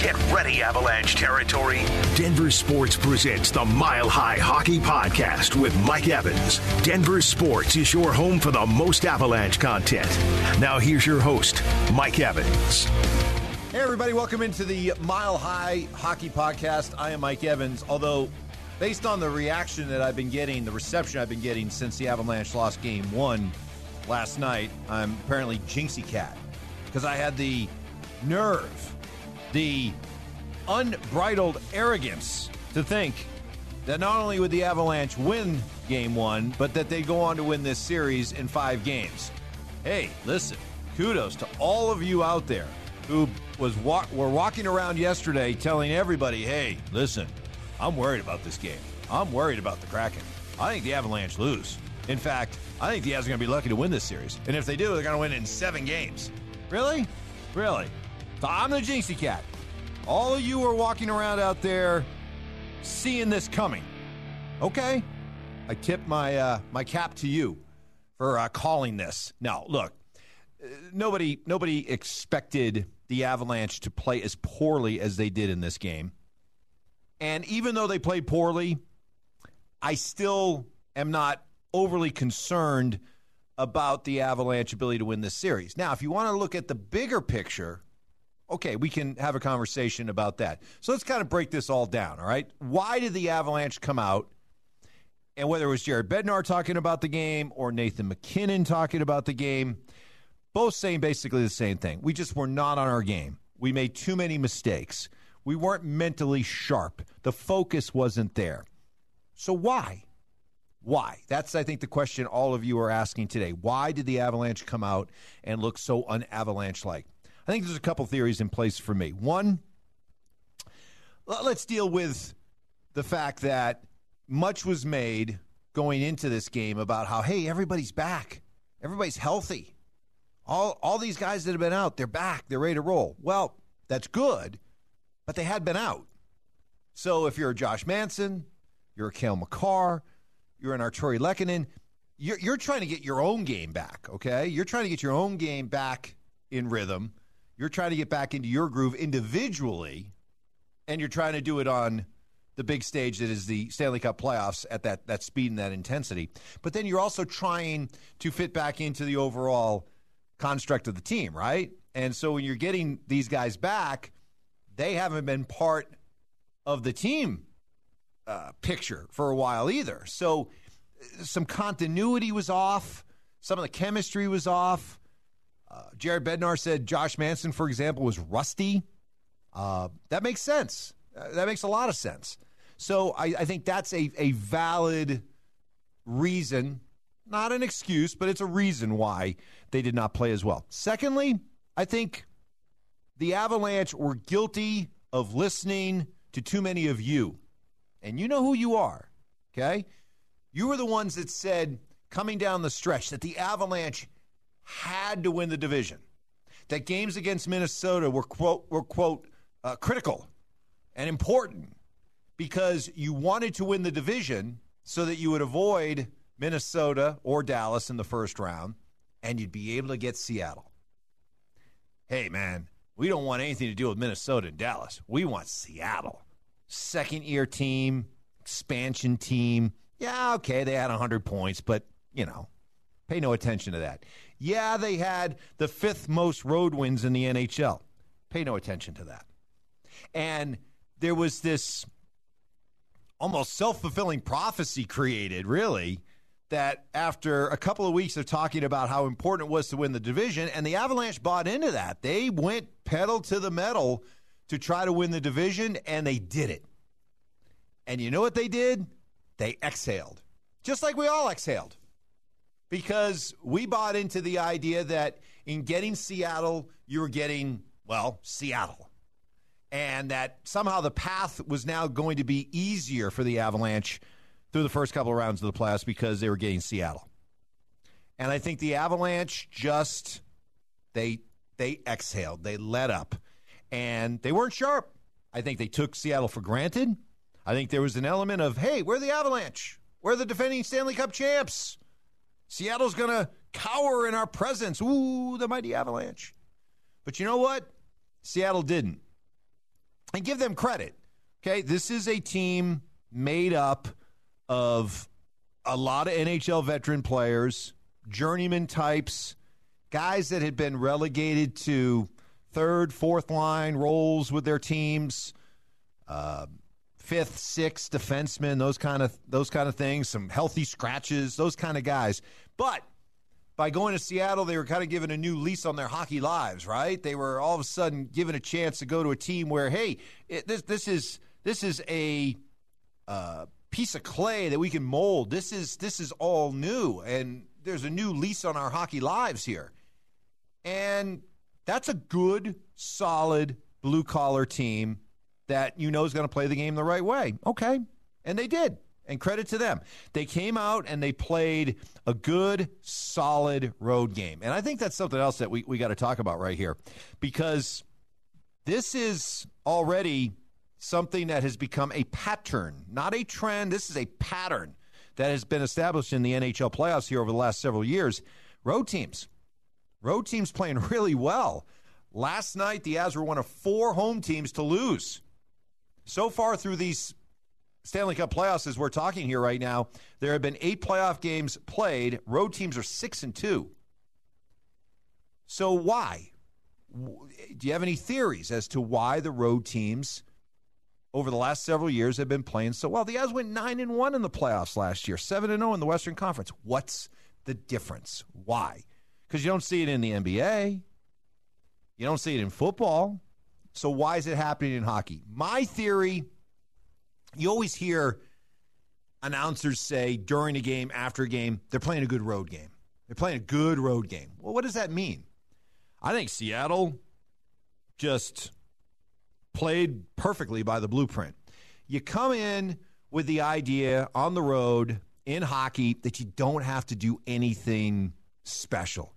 Get ready, Avalanche territory. Denver Sports presents the Mile High Hockey Podcast with Mike Evans. Denver Sports is your home for the most Avalanche content. Now, here's your host, Mike Evans. Hey, everybody, welcome into the Mile High Hockey Podcast. I am Mike Evans. Although, based on the reaction that I've been getting, the reception I've been getting since the Avalanche lost game one last night, I'm apparently Jinxie Cat because I had the nerve the unbridled arrogance to think that not only would the Avalanche win game one, but that they go on to win this series in five games. Hey, listen, kudos to all of you out there who was walk, were walking around yesterday telling everybody, hey, listen, I'm worried about this game. I'm worried about the Kraken. I think the Avalanche lose. In fact, I think the Avs are going to be lucky to win this series. And if they do, they're going to win in seven games. Really? Really? So I'm the Jinxie Cat. All of you are walking around out there seeing this coming. Okay? I tip my uh, my cap to you for uh, calling this. Now, look, nobody nobody expected the Avalanche to play as poorly as they did in this game. And even though they played poorly, I still am not overly concerned about the Avalanche ability to win this series. Now, if you want to look at the bigger picture, okay, we can have a conversation about that. So let's kind of break this all down, all right? Why did the Avalanche come out? And whether it was Jared Bednar talking about the game or Nathan MacKinnon talking about the game, both saying basically the same thing. We just were not on our game. We made too many mistakes. We weren't mentally sharp. The focus wasn't there. So why? Why? That's, I think, the question all of you are asking today. Why did the Avalanche come out and look so un Avalanche like? I think there's a couple theories in place for me. One, let's deal with the fact that much was made going into this game about how, hey, everybody's back, everybody's healthy. All, all these guys that have been out, they're back, they're ready to roll. Well, that's good, but they had been out. So if you're a Josh Manson, you're a Cale Makar, you're an Artturi Lehkonen, you're, you're trying to get your own game back, okay? You're trying to get your own game back in rhythm you're trying to get back into your groove individually, and you're trying to do it on the big stage that is the Stanley Cup playoffs at that, that speed and that intensity. But then you're also trying to fit back into the overall construct of the team, right? And so when you're getting these guys back, they haven't been part of the team uh, picture for a while either. So uh, some continuity was off, some of the chemistry was off. Uh, Jared Bednar said Josh Manson, for example, was rusty. Uh, that makes sense. Uh, that makes a lot of sense. So I, I think that's a, a valid reason, not an excuse, but it's a reason why they did not play as well. Secondly, I think the Avalanche were guilty of listening to too many of you. And you know who you are, okay? You were the ones that said coming down the stretch that the Avalanche had to win the division. That games against Minnesota were quote were quote uh, critical and important because you wanted to win the division so that you would avoid Minnesota or Dallas in the first round and you'd be able to get Seattle. Hey man, we don't want anything to do with Minnesota and Dallas. We want Seattle. Second year team, expansion team. Yeah, okay, they had 100 points, but, you know, pay no attention to that. Yeah, they had the fifth most road wins in the NHL. Pay no attention to that. And there was this almost self fulfilling prophecy created, really, that after a couple of weeks of talking about how important it was to win the division, and the Avalanche bought into that. They went pedal to the metal to try to win the division, and they did it. And you know what they did? They exhaled, just like we all exhaled because we bought into the idea that in getting Seattle, you were getting, well, Seattle. And that somehow the path was now going to be easier for the Avalanche through the first couple of rounds of the playoffs because they were getting Seattle. And I think the Avalanche just they they exhaled, they let up, and they weren't sharp. I think they took Seattle for granted. I think there was an element of, hey, we're the Avalanche. We're the defending Stanley Cup champs. Seattle's going to cower in our presence. Ooh, the mighty Avalanche. But you know what? Seattle didn't. and give them credit. Okay, this is a team made up of a lot of NHL veteran players, journeyman types, guys that had been relegated to third, fourth line roles with their teams, uh, fifth, sixth defensemen, those kind of those kind of things, some healthy scratches, those kind of guys. But by going to Seattle, they were kind of given a new lease on their hockey lives, right? They were all of a sudden given a chance to go to a team where, hey, it, this this is this is a uh, piece of clay that we can mold. This is this is all new, and there's a new lease on our hockey lives here, and that's a good, solid blue collar team that you know is going to play the game the right way. Okay, and they did. And credit to them. They came out and they played a good, solid road game. And I think that's something else that we, we got to talk about right here because this is already something that has become a pattern, not a trend. This is a pattern that has been established in the NHL playoffs here over the last several years. Road teams, road teams playing really well. Last night, the Avs were one of four home teams to lose. So far through these Stanley Cup playoffs, as we're talking here right now, there have been eight playoff games played. Road teams are six and two. So why? Do you have any theories as to why the road teams over the last several years have been playing so well. The Avs went 9 and 1 in the playoffs last year, 7 and 0 in the Western Conference. What's the difference? Why? Cuz you don't see it in the NBA. You don't see it in football. So why is it happening in hockey? My theory, you always hear announcers say during a game, after a game, they're playing a good road game. They're playing a good road game. Well, what does that mean? I think Seattle just played perfectly by the blueprint. You come in with the idea on the road in hockey that you don't have to do anything special.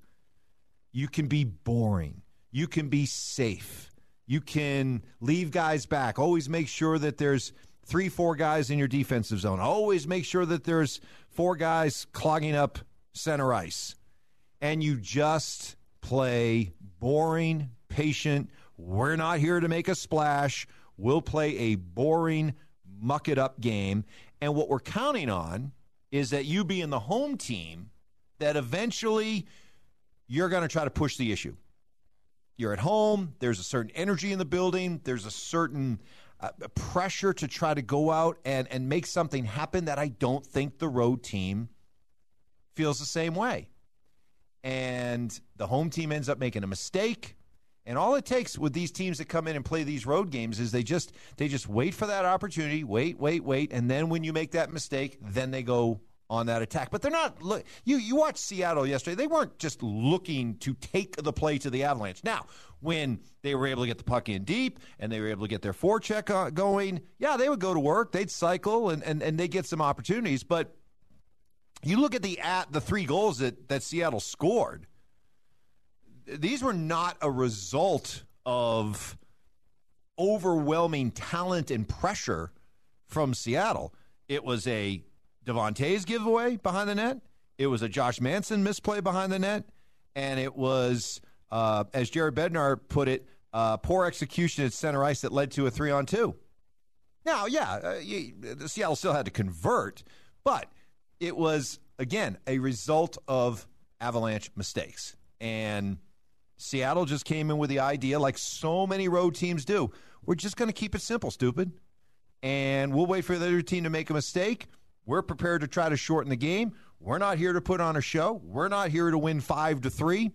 You can be boring. You can be safe. You can leave guys back. Always make sure that there's three, four guys in your defensive zone. Always make sure that there's four guys clogging up center ice. And you just play boring, patient, we're not here to make a splash. We'll play a boring, muck it up game. And what we're counting on is that you being the home team, that eventually you're going to try to push the issue. You're at home, there's a certain energy in the building, there's a certain uh, pressure to try to go out and, and make something happen that I don't think the road team feels the same way. And the home team ends up making a mistake. And all it takes with these teams that come in and play these road games is they just they just wait for that opportunity, wait, wait, wait, and then when you make that mistake, then they go on that attack. But they're not look you you watched Seattle yesterday. They weren't just looking to take the play to the Avalanche. Now, when they were able to get the puck in deep and they were able to get their forecheck uh, going, yeah, they would go to work, they'd cycle and and, and they get some opportunities, but you look at the at the three goals that, that Seattle scored these were not a result of overwhelming talent and pressure from Seattle. It was a Devon Toews' giveaway behind the net. It was a Josh Manson misplay behind the net, and it was, uh, as Jared Bednar put it, uh, poor execution at center ice that led to a three on two. Now, yeah, uh, you, Seattle still had to convert, but it was again a result of Avalanche mistakes and Seattle just came in with the idea, like so many road teams do, we're just going to keep it simple, stupid. And we'll wait for the other team to make a mistake. We're prepared to try to shorten the game. We're not here to put on a show. We're not here to win five to three.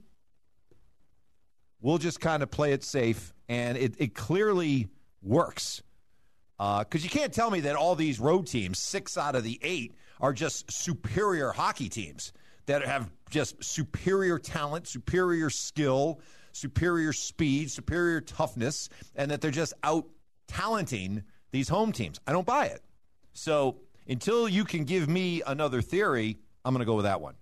We'll just kind of play it safe. And it, it clearly works. Because uh, you can't tell me that all these road teams, six out of the eight, are just superior hockey teams that have just superior talent, superior skill, superior speed, superior toughness, and that they're just out talenting these home teams. I don't buy it. So until you can give me another theory, I'm going to go with that one.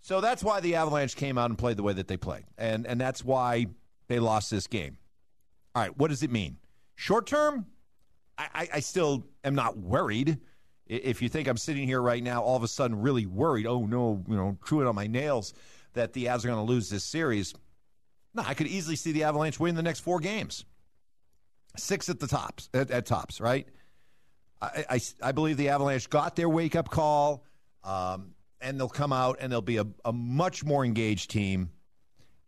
So that's why the Avalanche came out and played the way that they played, and and that's why they lost this game. All right, what does it mean? Short term, I, I still am not worried if you think I'm sitting here right now, all of a sudden really worried, oh no, you know, chewing on my nails that the Avs are going to lose this series. No, I could easily see the Avalanche win the next four games. Six at the tops, at, at tops, right? I, I, I, believe the Avalanche got their wake up call, um, and they'll come out and they'll be a, a, much more engaged team,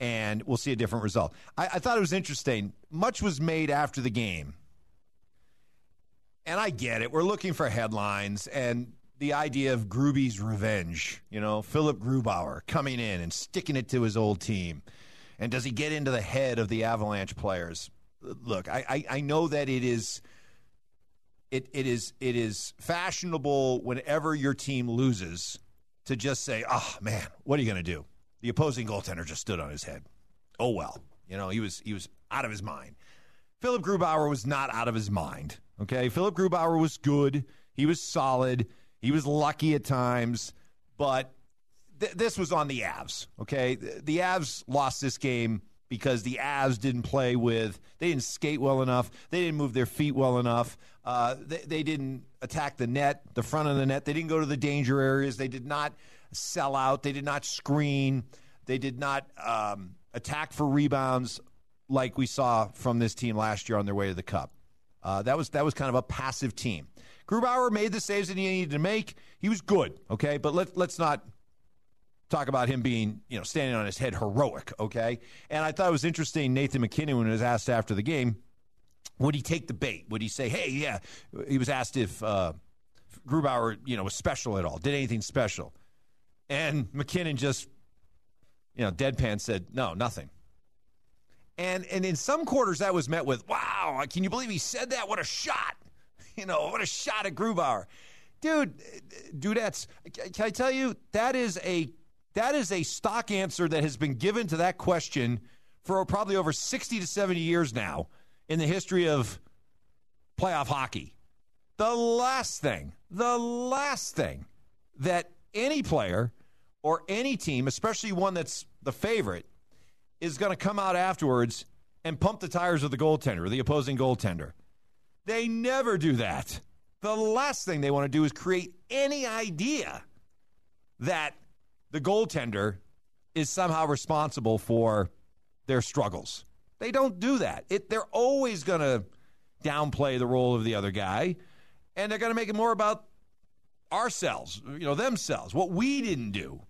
and we'll see a different result. I, I thought it was interesting. Much was made after the game, and I get it. We're looking for headlines, and the idea of Gruby's revenge, you know, Philip Grubauer coming in and sticking it to his old team. And does he get into the head of the Avalanche players? Look, I, I, I know that it is it, it is it is fashionable whenever your team loses to just say, "Oh man, what are you going to do?" The opposing goaltender just stood on his head. Oh well, you know he was he was out of his mind. Philip Grubauer was not out of his mind. Okay, Philip Grubauer was good. He was solid. He was lucky at times, but th- this was on the Avs. Okay, the, the Avs lost this game because the Avs didn't play with, they didn't skate well enough, they didn't move their feet well enough, uh, they, they didn't attack the net, the front of the net, they didn't go to the danger areas, they did not sell out, they did not screen, they did not um, attack for rebounds like we saw from this team last year on their way to the Cup. Uh, that was that was kind of a passive team. Grubauer made the saves that he needed to make. He was good, okay, but let let's not talk about him being, you know, standing on his head heroic, okay? And I thought it was interesting, Nathan MacKinnon when he was asked after the game, would he take the bait? Would he say, hey, yeah, he was asked if uh, Grubauer, you know, was special at all, did anything special? And MacKinnon just, you know, deadpan said, no, nothing. And and in some quarters that was met with, wow, can you believe he said that? What a shot. You know, what a shot at Grubauer. Dude, dudettes, can I tell you, that is a that is a stock answer that has been given to that question for probably over 60 to 70 years now in the history of playoff hockey. The last thing, the last thing that any player or any team, especially one that's the favorite, is going to come out afterwards and pump the tires of the goaltender, the opposing goaltender. They never do that. The last thing they want to do is create any idea that the goaltender is somehow responsible for their struggles. They don't do that. It, they're always going to downplay the role of the other guy, and they're going to make it more about ourselves, you know, themselves, what we didn't do,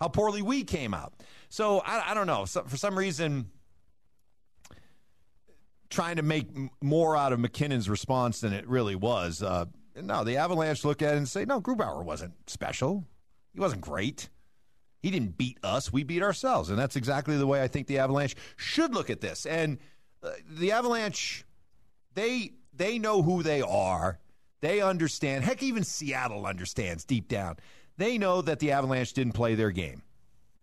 how poorly we came out. So I, I don't know. So, for some reason, trying to make more out of MacKinnon's response than it really was. Uh, no, the Avalanche look at it and say, no, Grubauer wasn't special. He wasn't great. He didn't beat us. We beat ourselves. And that's exactly the way I think the Avalanche should look at this. And uh, the Avalanche, they they know who they are. They understand. Heck, even Seattle understands deep down. They know that the Avalanche didn't play their game.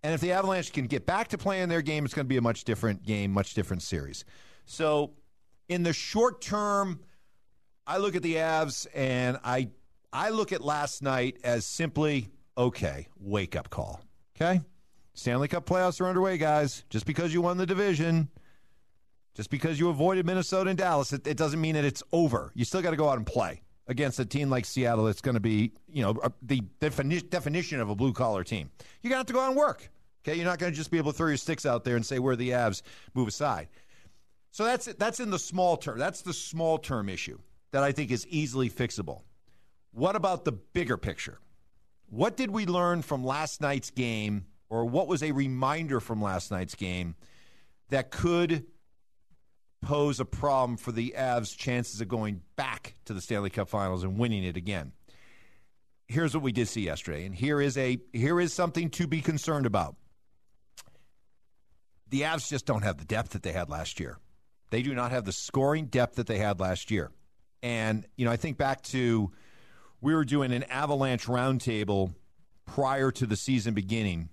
And if the Avalanche can get back to playing their game, it's going to be a much different game, much different series. So, in the short term, I look at the Avs and I I look at last night as simply okay, wake up call. Okay? Stanley Cup playoffs are underway, guys. Just because you won the division, just because you avoided Minnesota and Dallas, it, it doesn't mean that it's over. You still got to go out and play against a team like Seattle that's going to be, you know, the defini- definition of a blue collar team. You're going to have to go out and work. Okay? You're not going to just be able to throw your sticks out there and say, where the Avs move aside. So that's that's in the small term. That's the small term issue that I think is easily fixable. What about the bigger picture? What did we learn from last night's game, or what was a reminder from last night's game that could pose a problem for the Avs' chances of going back to the Stanley Cup Finals and winning it again? Here's what we did see yesterday, and here is a here is something to be concerned about. The Avs just don't have the depth that they had last year. They do not have the scoring depth that they had last year. And, you know, I think back to we were doing an Avalanche roundtable prior to the season beginning.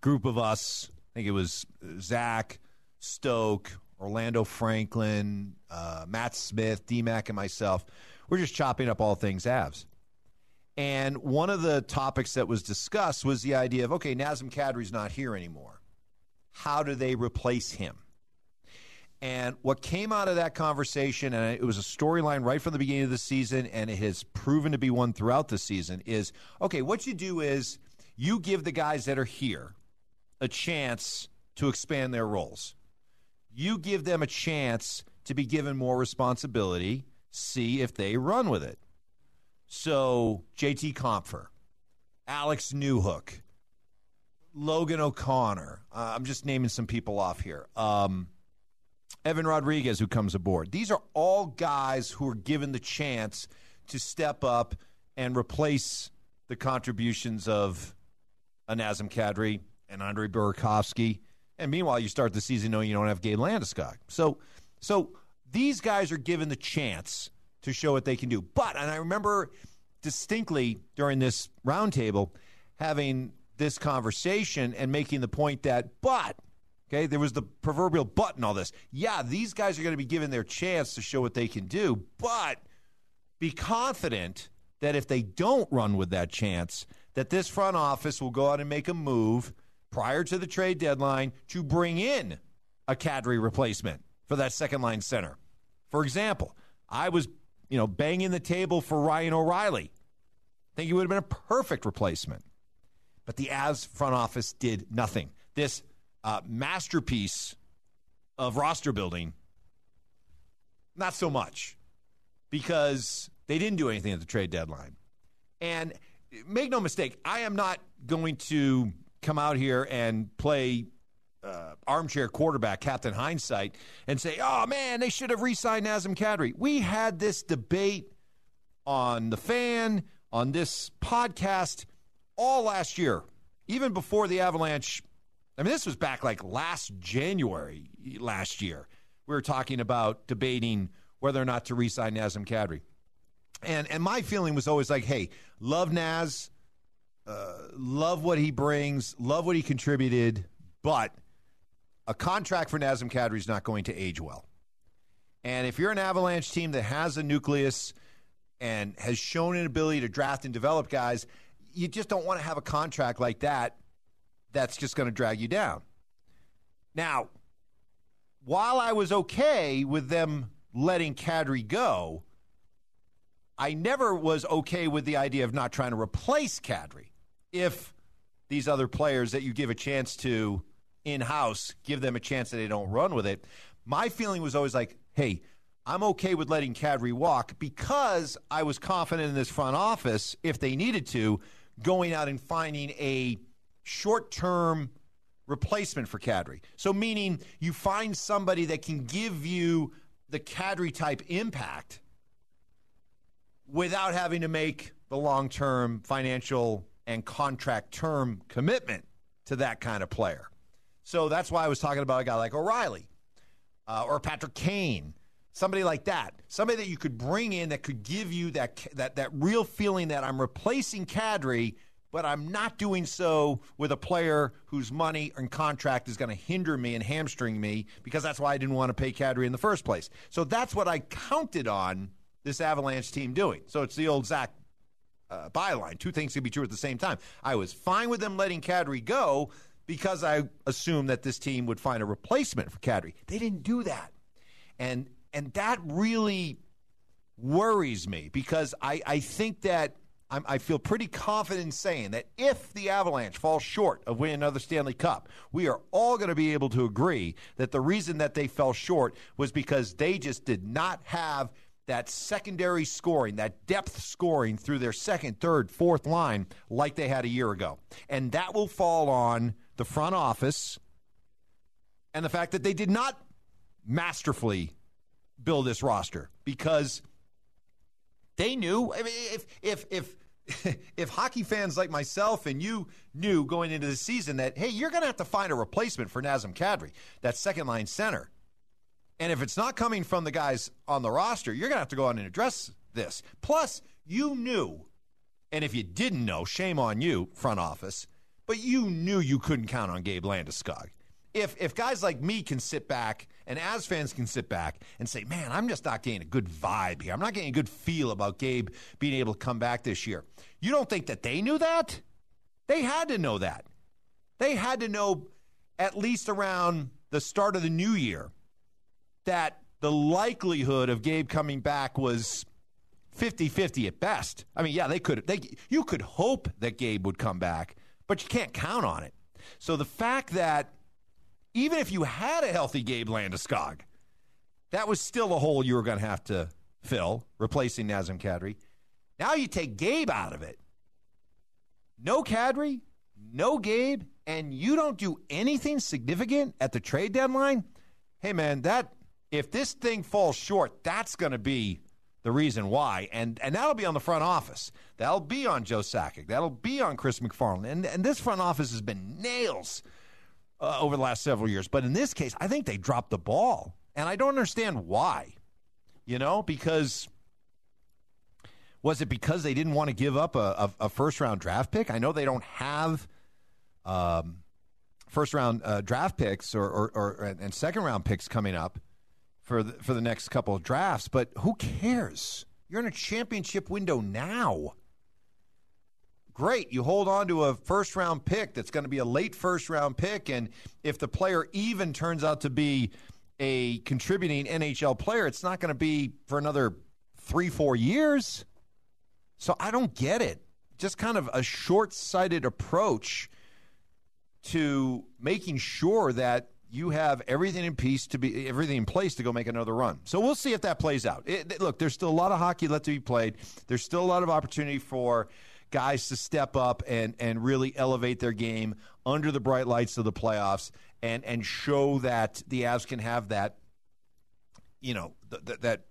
Group of us, I think it was Zach, Stoke, Orlando Franklin, uh, Matt Smith, DMAC, and myself. We're just chopping up all things Avs. And one of the topics that was discussed was the idea of okay, Nazem Kadri's not here anymore. How do they replace him? And what came out of that conversation, and it was a storyline right from the beginning of the season, and it has proven to be one throughout the season, is okay, what you do is you give the guys that are here a chance to expand their roles. You give them a chance to be given more responsibility, see if they run with it. So JT Compher, Alex Newhook, Logan O'Connor. Uh, I'm just naming some people off here. Um, Evan Rodrigues, who comes aboard. These are all guys who are given the chance to step up and replace the contributions of a Nazem Kadri and Andre Burakovsky. And meanwhile, you start the season knowing you don't have Gabe Landeskog. So, so these guys are given the chance to show what they can do. But, and I remember distinctly during this roundtable having this conversation and making the point that, but, okay, there was the proverbial but in all this. Yeah, these guys are going to be given their chance to show what they can do, but be confident that if they don't run with that chance, that this front office will go out and make a move prior to the trade deadline to bring in a Kadri replacement for that second line center. For example, I was, you know, banging the table for Ryan O'Reilly. I think he would have been a perfect replacement. But the Avs front office did nothing. This uh, masterpiece of roster building, not so much, because they didn't do anything at the trade deadline. And make no mistake, I am not going to come out here and play uh, armchair quarterback, Captain Hindsight, and say, oh man, they should have re signed Nazem Kadri. We had this debate on the fan, on this podcast, all last year, even before the Avalanche. I mean, this was back like last January last year. We were talking about debating whether or not to re sign Nazem Kadri. And, and my feeling was always like, hey, love Naz, uh, love what he brings, love what he contributed, but a contract for Nazem Kadri is not going to age well. And if you're an Avalanche team that has a nucleus and has shown an ability to draft and develop guys, you just don't want to have a contract like that that's just going to drag you down. Now, while I was okay with them letting Kadri go, I never was okay with the idea of not trying to replace Kadri if these other players that you give a chance to in house give them a chance that they don't run with it. My feeling was always like, hey, I'm okay with letting Kadri walk because I was confident in this front office, if they needed to, going out and finding a short term replacement for Kadri. So, meaning you find somebody that can give you the Kadri type impact without having to make the long term financial and contract term commitment to that kind of player. So that's why I was talking about a guy like O'Reilly uh, or Patrick Kane, somebody like that, somebody that you could bring in that could give you that that that real feeling that I'm replacing Kadri, but I'm not doing so with a player whose money and contract is going to hinder me and hamstring me because that's why I didn't want to pay Kadri in the first place. So that's what I counted on this Avalanche team doing. So it's the old Zach uh, byline. Two things can be true at the same time. I was fine with them letting Kadri go because I assumed that this team would find a replacement for Kadri. They didn't do that, and and that really worries me because I I think that. I'm, i feel pretty confident in saying that if the Avalanche falls short of winning another Stanley Cup, we are all going to be able to agree that the reason that they fell short was because they just did not have that secondary scoring, that depth scoring through their second, third, fourth line like they had a year ago. And that will fall on the front office and the fact that they did not masterfully build this roster because they knew I mean, if if if if hockey fans like myself and you knew going into the season that hey you're going to have to find a replacement for Nazem Kadri that second line center and if it's not coming from the guys on the roster, you're going to have to go on and address this. Plus, you knew, and if you didn't know, shame on you, front office, but you knew you couldn't count on Gabe Landeskog. If, if guys like me can sit back and as fans can sit back and say, man, I'm just not getting a good vibe here. I'm not getting a good feel about Gabe being able to come back this year. You don't think that they knew that? They had to know that. They had to know at least around the start of the new year that the likelihood of Gabe coming back was 50-50 at best. I mean, yeah, they could they you could hope that Gabe would come back, but you can't count on it. So the fact that even if you had a healthy Gabe Landeskog, That was still a hole you were going to have to fill, replacing Nazem Kadri. Now you take Gabe out of it. No Kadri, no Gabe, and you don't do anything significant at the trade deadline. Hey man, that if this thing falls short, that's going to be the reason why. And and that'll be on the front office. That'll be on Joe Sakic. That'll be on Chris MacFarland. And and this front office has been nails uh, over the last several years. But in this case, I think they dropped the ball. And I don't understand why. You know, because was it because they didn't want to give up a, a, a first round draft pick? I know they don't have um, first round uh, draft picks or, or, or, and second round picks coming up for the, for the next couple of drafts, but who cares? You're in a championship window now. Great, you hold on to a first round pick that's going to be a late first round pick, and if the player even turns out to be a contributing NHL player, it's not going to be for another three, four years. So I don't get it. Just kind of a short sighted approach to making sure that you have everything in to be everything in place to go make another run. So we'll see if that plays out. It, look, there's still a lot of hockey left to be played. There's still a lot of opportunity for guys to step up and and really elevate their game under the bright lights of the playoffs and and show that the Avs can have that you know th- th- that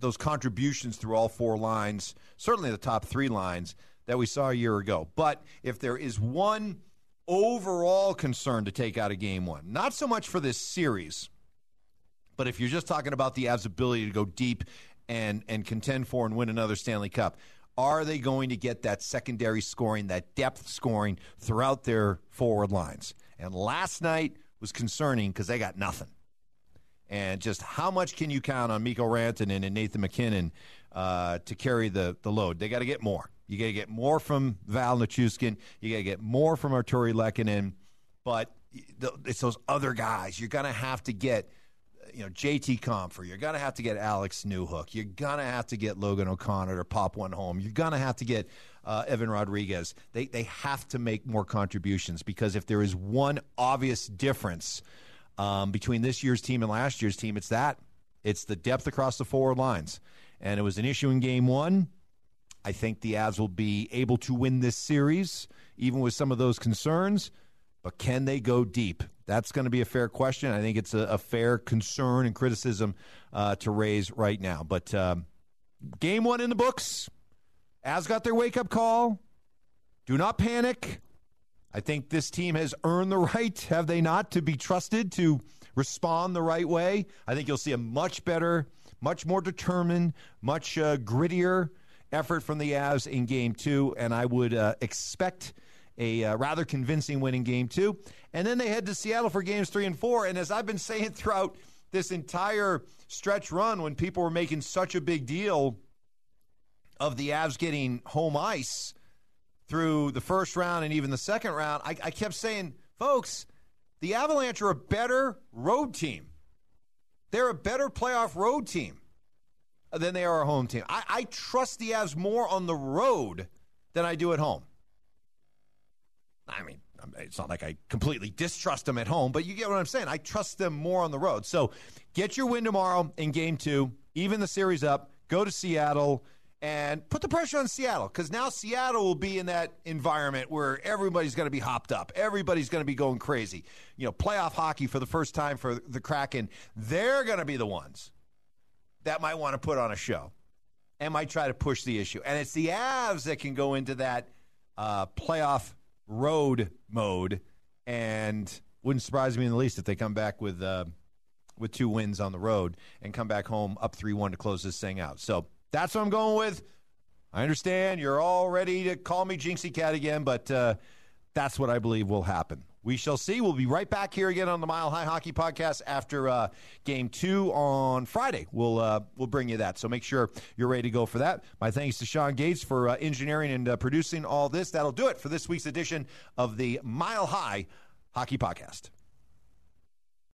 those contributions through all four lines, certainly the top 3 lines that we saw a year ago. But if there is one overall concern to take out of game 1, not so much for this series, but if you're just talking about the Avs ability to go deep and and contend for and win another Stanley Cup, are they going to get that secondary scoring, that depth scoring throughout their forward lines? And last night was concerning because they got nothing. And just how much can you count on Mikko Rantanen and Nathan MacKinnon uh, to carry the, the load? They got to get more. You got to get more from Val Nichushkin. You got to get more from Artturi Lehkonen. But it's those other guys. You're going to have to get – you know, JT Compher. You're to have to get Alex Newhook. You're to have to get Logan O'Connor to pop one home. You're to have to get uh, Evan Rodrigues. They, they have to make more contributions because if there is one obvious difference um, between this year's team and last year's team, it's that. It's the depth across the forward lines. And it was an issue in game one. I think the Avs will be able to win this series, even with some of those concerns. But can they go deep? That's going to be a fair question. I think it's a, a fair concern and criticism uh, to raise right now. But um, game one in the books. As got their wake up call. Do not panic. I think this team has earned the right, have they not, to be trusted to respond the right way. I think you'll see a much better, much more determined, much uh, grittier effort from the Avs in game two. And I would uh, expect a uh, rather convincing win in game two. And then they head to Seattle for games three and four. And as I've been saying throughout this entire stretch run, when people were making such a big deal of the Avs getting home ice through the first round and even the second round, I, I kept saying, folks, the Avalanche are a better road team. They're a better playoff road team than they are a home team. I, I trust the Avs more on the road than I do at home. I mean, it's not like I completely distrust them at home, but you get what I'm saying. I trust them more on the road. So get your win tomorrow in game two, even the series up, go to Seattle and put the pressure on Seattle because now Seattle will be in that environment where everybody's going to be hopped up. Everybody's going to be going crazy. You know, playoff hockey for the first time for the Kraken. They're going to be the ones that might want to put on a show and might try to push the issue. And it's the Avs that can go into that uh, playoff road mode, and wouldn't surprise me in the least if they come back with uh, with two wins on the road and come back home up three one to close this thing out. So that's what I'm going with. I understand you're all ready to call me Jinxie Cat again, but uh, that's what I believe will happen. We shall see. We'll be right back here again on the Mile High Hockey Podcast after uh, Game Two on Friday. We'll uh, we'll bring you that. So make sure you're ready to go for that. My thanks to Sean Gates for uh, engineering and uh, producing all this. That'll do it for this week's edition of the Mile High Hockey Podcast.